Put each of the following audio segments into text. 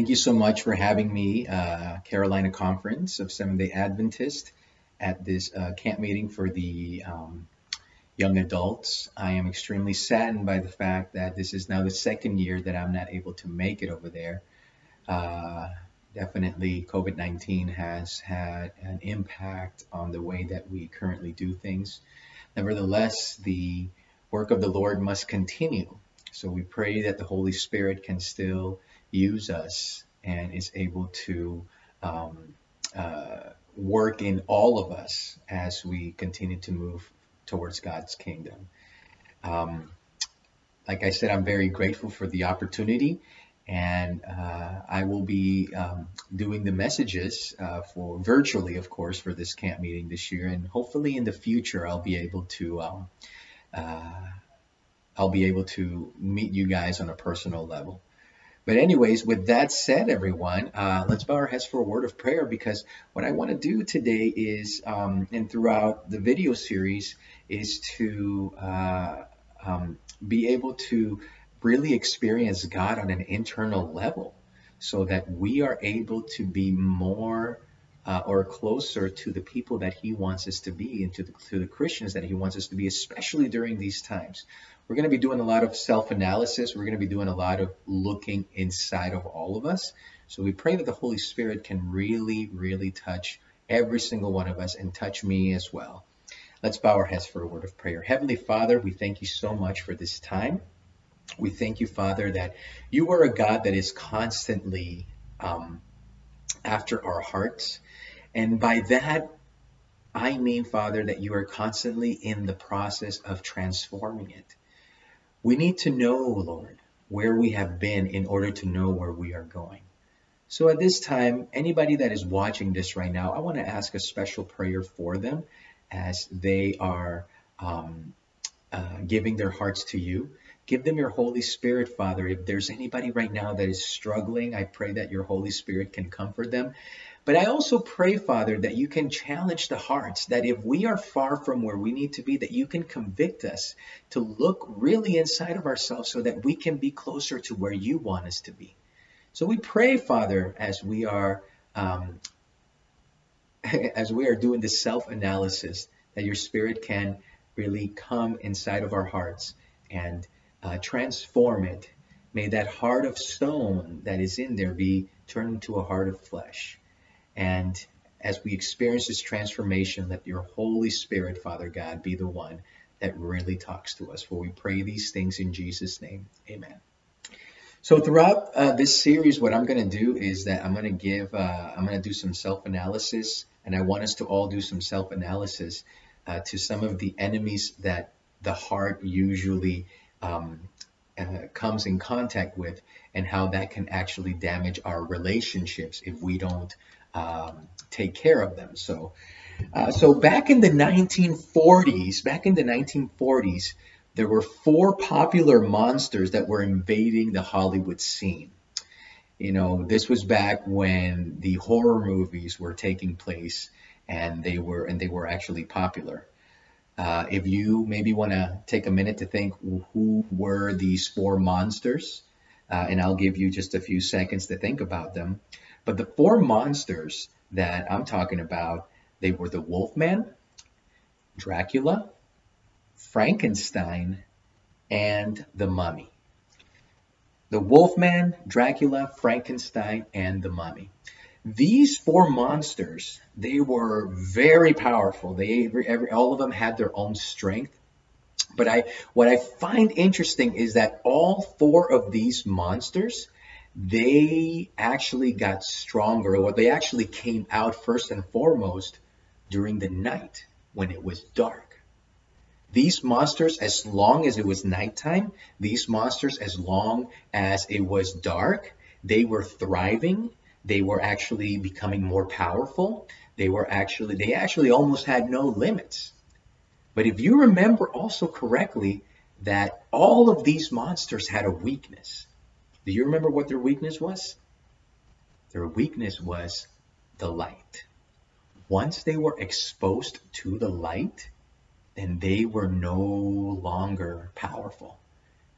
Thank you so much for having me, uh, Carolina Conference of Seventh day Adventist, at this uh, camp meeting for the um, young adults. I am extremely saddened by the fact that this is now the second year that I'm not able to make it over there. Uh, definitely, COVID 19 has had an impact on the way that we currently do things. Nevertheless, the work of the Lord must continue. So we pray that the Holy Spirit can still use us and is able to um, uh, work in all of us as we continue to move towards God's kingdom. Um, like I said, I'm very grateful for the opportunity, and uh, I will be um, doing the messages uh, for virtually, of course, for this camp meeting this year, and hopefully in the future I'll be able to. Um, uh, I'll be able to meet you guys on a personal level. But anyways, with that said, everyone, uh, let's bow our heads for a word of prayer because what I want to do today is, um, and throughout the video series, is to uh, um, be able to really experience God on an internal level so that we are able to be more uh, or closer to the people that he wants us to be and to the, to the Christians that he wants us to be, especially during these times. We're going to be doing a lot of self analysis. We're going to be doing a lot of looking inside of all of us. So we pray that the Holy Spirit can really, really touch every single one of us and touch me as well. Let's bow our heads for a word of prayer. Heavenly Father, we thank you so much for this time. We thank you, Father, that you are a God that is constantly um, after our hearts. And by that, I mean, Father, that you are constantly in the process of transforming it. We need to know, Lord, where we have been in order to know where we are going. So at this time, anybody that is watching this right now, I want to ask a special prayer for them as they are um, uh, giving their hearts to you. Give them your Holy Spirit, Father. If there's anybody right now that is struggling, I pray that your Holy Spirit can comfort them. But I also pray, Father, that you can challenge the hearts, that if we are far from where we need to be, that you can convict us to look really inside of ourselves so that we can be closer to where you want us to be. So we pray, Father, as we are um, as we are doing this self-analysis, that your Spirit can really come inside of our hearts and uh, transform it. May that heart of stone that is in there be turned into a heart of flesh. And as we experience this transformation, let your Holy Spirit, Father God, be the one that really talks to us. For we pray these things in Jesus' name. Amen. So throughout uh, this series, what I'm going to do is that I'm going to give, uh, I'm going to do some self-analysis, and I want us to all do some self-analysis uh, to some of the enemies that the heart usually um, uh, comes in contact with, and how that can actually damage our relationships if we don't um, take care of them. So, uh, so back in the 1940s, back in the 1940s, there were four popular monsters that were invading the Hollywood scene. You know, this was back when the horror movies were taking place, and they were and they were actually popular. Uh, if you maybe want to take a minute to think who were these four monsters, uh, and I'll give you just a few seconds to think about them. But the four monsters that I'm talking about, they were the Wolfman, Dracula, Frankenstein, and the Mummy. The Wolfman, Dracula, Frankenstein, and the Mummy. These four monsters, they were very powerful. They every, every, all of them had their own strength. But I, what I find interesting is that all four of these monsters, they actually got stronger, or they actually came out first and foremost during the night when it was dark. These monsters, as long as it was nighttime, these monsters, as long as it was dark, they were thriving. They were actually becoming more powerful. They were actually, they actually almost had no limits. But if you remember also correctly, that all of these monsters had a weakness. Do you remember what their weakness was? Their weakness was the light. Once they were exposed to the light, then they were no longer powerful.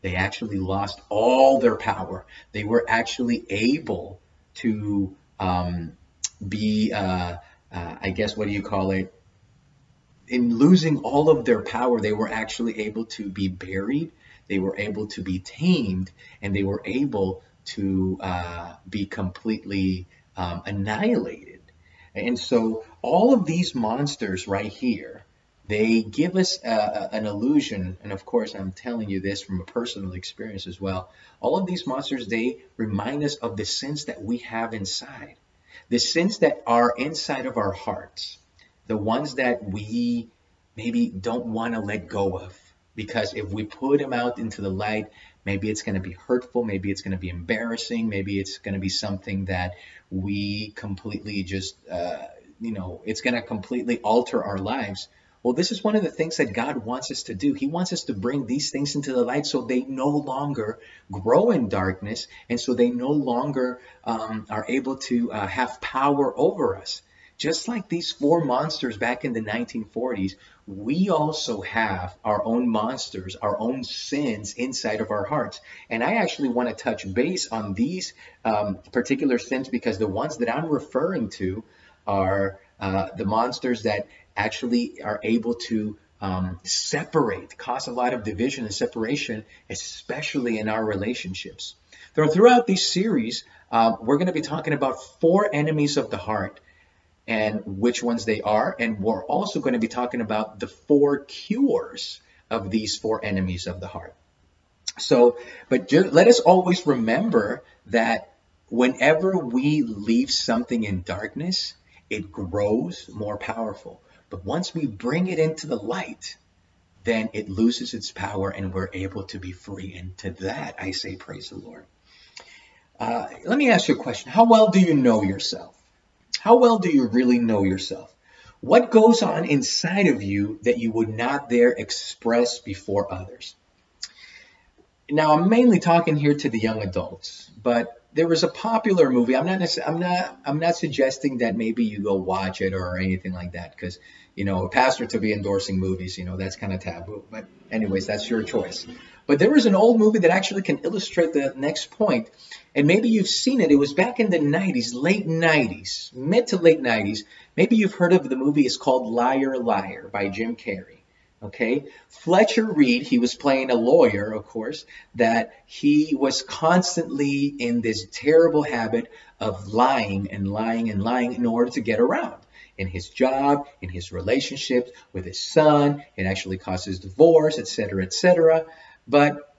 They actually lost all their power. They were actually able to um, be, uh, uh, I guess, what do you call it? In losing all of their power, they were actually able to be buried, they were able to be tamed, and they were able to uh, be completely um, annihilated. And so, all of these monsters right here they give us uh, an illusion, and of course, I'm telling you this from a personal experience as well. All of these monsters, they remind us of the sins that we have inside, the sins that are inside of our hearts, the ones that we maybe don't want to let go of. Because if we put them out into the light, maybe it's going to be hurtful, maybe it's going to be embarrassing, maybe it's going to be something that we completely just, uh, you know, it's going to completely alter our lives well, this is one of the things that God wants us to do. He wants us to bring these things into the light so they no longer grow in darkness and so they no longer um, are able to uh, have power over us. Just like these four monsters back in the 1940s, we also have our own monsters, our own sins inside of our hearts. And I actually want to touch base on these um, particular sins because the ones that I'm referring to are uh, the monsters that actually are able to um, separate, cause a lot of division and separation, especially in our relationships. So throughout this series, uh, we're going to be talking about four enemies of the heart and which ones they are. And we're also going to be talking about the four cures of these four enemies of the heart. So, but just, let us always remember that whenever we leave something in darkness, it grows more powerful. But once we bring it into the light, then it loses its power and we're able to be free. And to that, I say, praise the Lord. Uh, let me ask you a question. How well do you know yourself? How well do you really know yourself? What goes on inside of you that you would not dare express before others? Now, I'm mainly talking here to the young adults, but there was a popular movie. I'm not. I'm not. I'm not suggesting that maybe you go watch it or anything like that, because you know, a pastor to be endorsing movies, you know, that's kind of taboo. But anyways, that's your choice. But there was an old movie that actually can illustrate the next point. point, and maybe you've seen it. It was back in the 90s, late 90s, mid to late 90s. Maybe you've heard of the movie. It's called Liar Liar by Jim Carrey. Okay, Fletcher Reed, he was playing a lawyer, of course, that he was constantly in this terrible habit of lying and lying and lying in order to get around in his job, in his relationships with his son. It actually causes divorce, etc., etc. But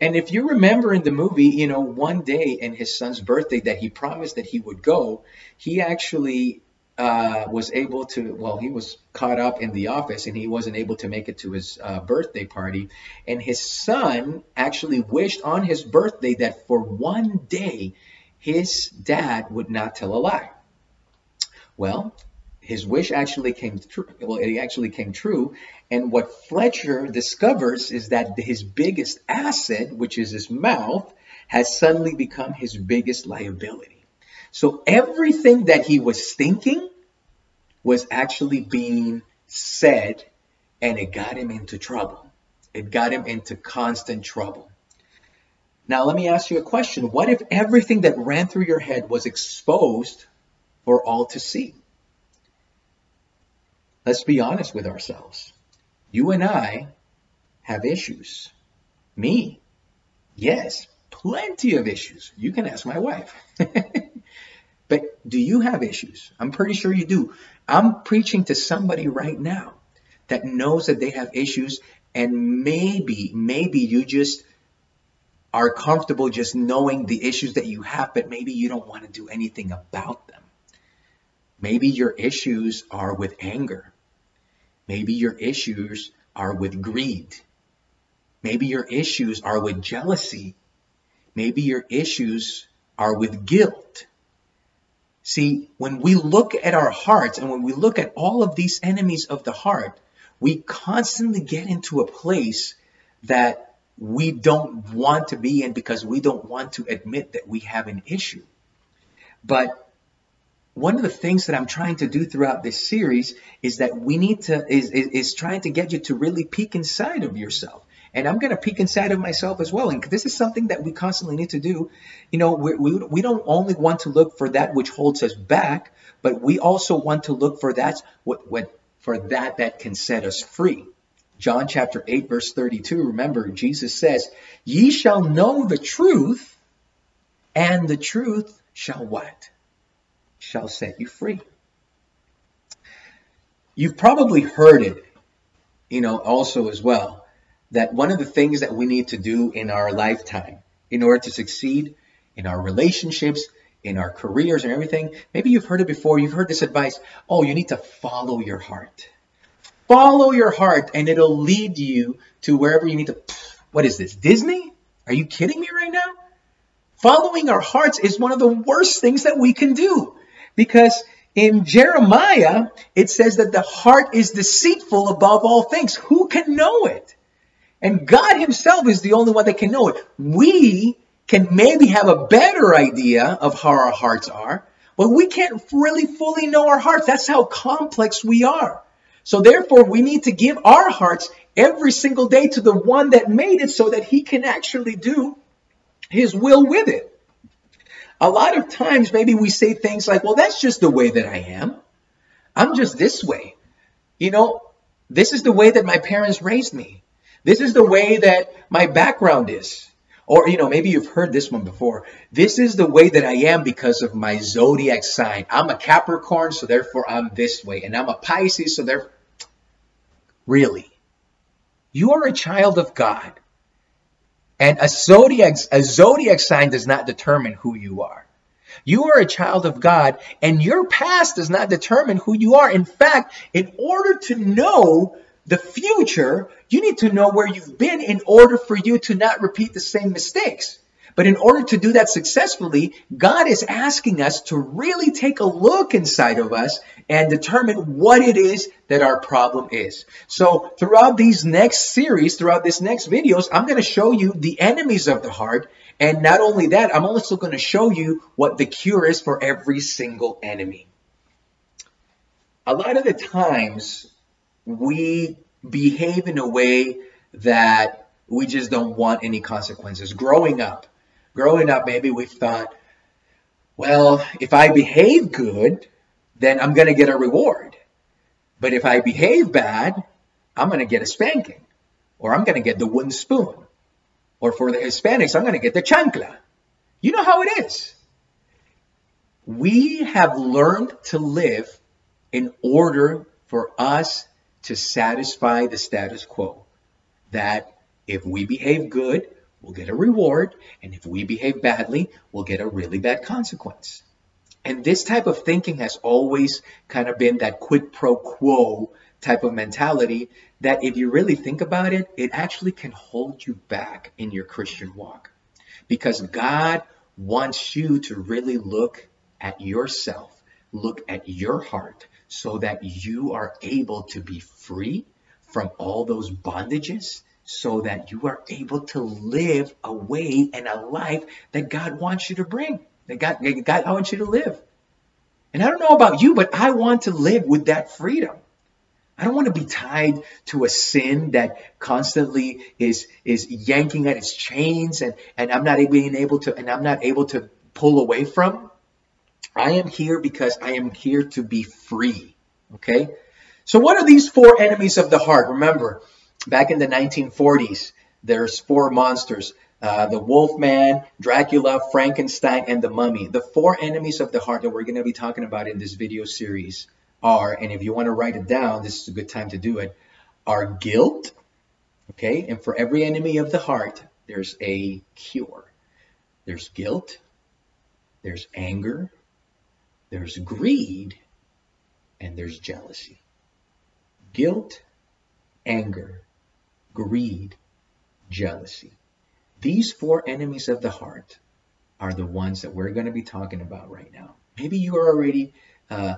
and if you remember in the movie, you know, one day in his son's birthday that he promised that he would go, he actually uh, was able to, well, he was caught up in the office and he wasn't able to make it to his uh, birthday party. And his son actually wished on his birthday that for one day his dad would not tell a lie. Well, his wish actually came true. Well, it actually came true. And what Fletcher discovers is that his biggest asset, which is his mouth, has suddenly become his biggest liability. So everything that he was thinking was actually being said, and it got him into trouble. It got him into constant trouble. Now, let me ask you a question. What if everything that ran through your head was exposed for all to see? Let's be honest with ourselves. You and I have issues. Me, yes, plenty of issues. You can ask my wife. But do you have issues? I'm pretty sure you do. I'm preaching to somebody right now that knows that they have issues, and maybe, maybe you just are comfortable just knowing the issues that you have, but maybe you don't want to do anything about them. Maybe your issues are with anger. Maybe your issues are with greed. Maybe your issues are with jealousy. Maybe your issues are with guilt. See, when we look at our hearts and when we look at all of these enemies of the heart, we constantly get into a place that we don't want to be in because we don't want to admit that we have an issue. But one of the things that I'm trying to do throughout this series is that we need to is, is, is trying to get you to really peek inside of yourself And I'm going to peek inside of myself as well. And this is something that we constantly need to do. You know, we, we, we don't only want to look for that which holds us back, but we also want to look for that what, what for that that can set us free. John chapter 8 verse 32 remember Jesus says, "Ye shall know the truth, and the truth shall what? Shall set you free." You've probably heard it, you know, also as well, that one of the things that we need to do in our lifetime in order to succeed in our relationships, in our careers and everything. Maybe you've heard it before. You've heard this advice. Oh, you need to follow your heart. Follow your heart and it'll lead you to wherever you need to. What is this? Disney? Are you kidding me right now? Following our hearts is one of the worst things that we can do because in Jeremiah, it says that the heart is deceitful above all things. Who can know it? And God Himself is the only one that can know it. We can maybe have a better idea of how our hearts are, but we can't really fully know our hearts. That's how complex we are. So therefore, we need to give our hearts every single day to the one that made it so that he can actually do his will with it. A lot of times, maybe we say things like, well, that's just the way that I am. I'm just this way. You know, this is the way that my parents raised me. This is the way that my background is. Or, you know, maybe you've heard this one before. This is the way that I am because of my zodiac sign. I'm a Capricorn, so therefore I'm this way. And I'm a Pisces, so therefore. Really? You are a child of God. And a zodiac, a zodiac sign does not determine who you are. You are a child of God, and your past does not determine who you are. In fact, in order to know the future, you need to know where you've been in order for you to not repeat the same mistakes. But in order to do that successfully, God is asking us to really take a look inside of us and determine what it is that our problem is. So throughout these next series, throughout this next videos, I'm going to show you the enemies of the heart. And not only that, I'm also going to show you what the cure is for every single enemy. A lot of the times we behave in a way that we just don't want any consequences. Growing up, growing up, maybe we thought, well, if I behave good, then I'm going to get a reward. But if I behave bad, I'm going to get a spanking, or I'm going to get the wooden spoon. Or for the Hispanics, I'm going to get the chancla. You know how it is. We have learned to live in order for us to satisfy the status quo. That if we behave good, we'll get a reward, and if we behave badly, we'll get a really bad consequence. And this type of thinking has always kind of been that quid pro quo type of mentality that if you really think about it, it actually can hold you back in your Christian walk. Because God wants you to really look at yourself, look at your heart, so that you are able to be free from all those bondages so that you are able to live a way and a life that God wants you to bring, that God, God wants you to live. And I don't know about you, but I want to live with that freedom. I don't want to be tied to a sin that constantly is is yanking at its chains and, and I'm not being able to and I'm not able to pull away from. I am here because I am here to be free. Okay? So what are these four enemies of the heart? Remember, back in the 1940s, there's four monsters. Uh, the Wolfman, Dracula, Frankenstein, and the Mummy. The four enemies of the heart that we're going to be talking about in this video series are, and if you want to write it down, this is a good time to do it, are guilt, okay? And for every enemy of the heart, there's a cure. There's guilt, there's anger, there's greed, and there's jealousy. Guilt, anger, greed, jealousy. These four enemies of the heart are the ones that we're going to be talking about right now. Maybe you are already uh,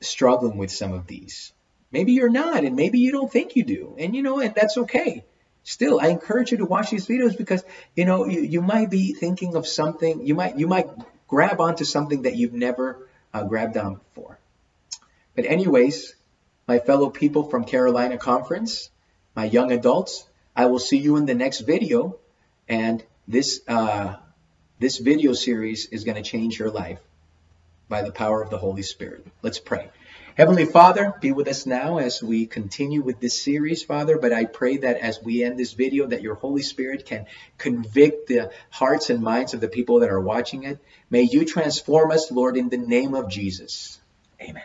struggling with some of these. Maybe you're not, and maybe you don't think you do. And you know, and that's okay. Still, I encourage you to watch these videos because you know you, you might be thinking of something. You might you might grab onto something that you've never uh, grabbed on before. But anyways, my fellow people from Carolina Conference, my young adults, I will see you in the next video. And this uh, this video series is going to change your life by the power of the Holy Spirit. Let's pray. Heavenly Father, be with us now as we continue with this series, Father. But I pray that as we end this video, that your Holy Spirit can convict the hearts and minds of the people that are watching it. May you transform us, Lord, in the name of Jesus. Amen.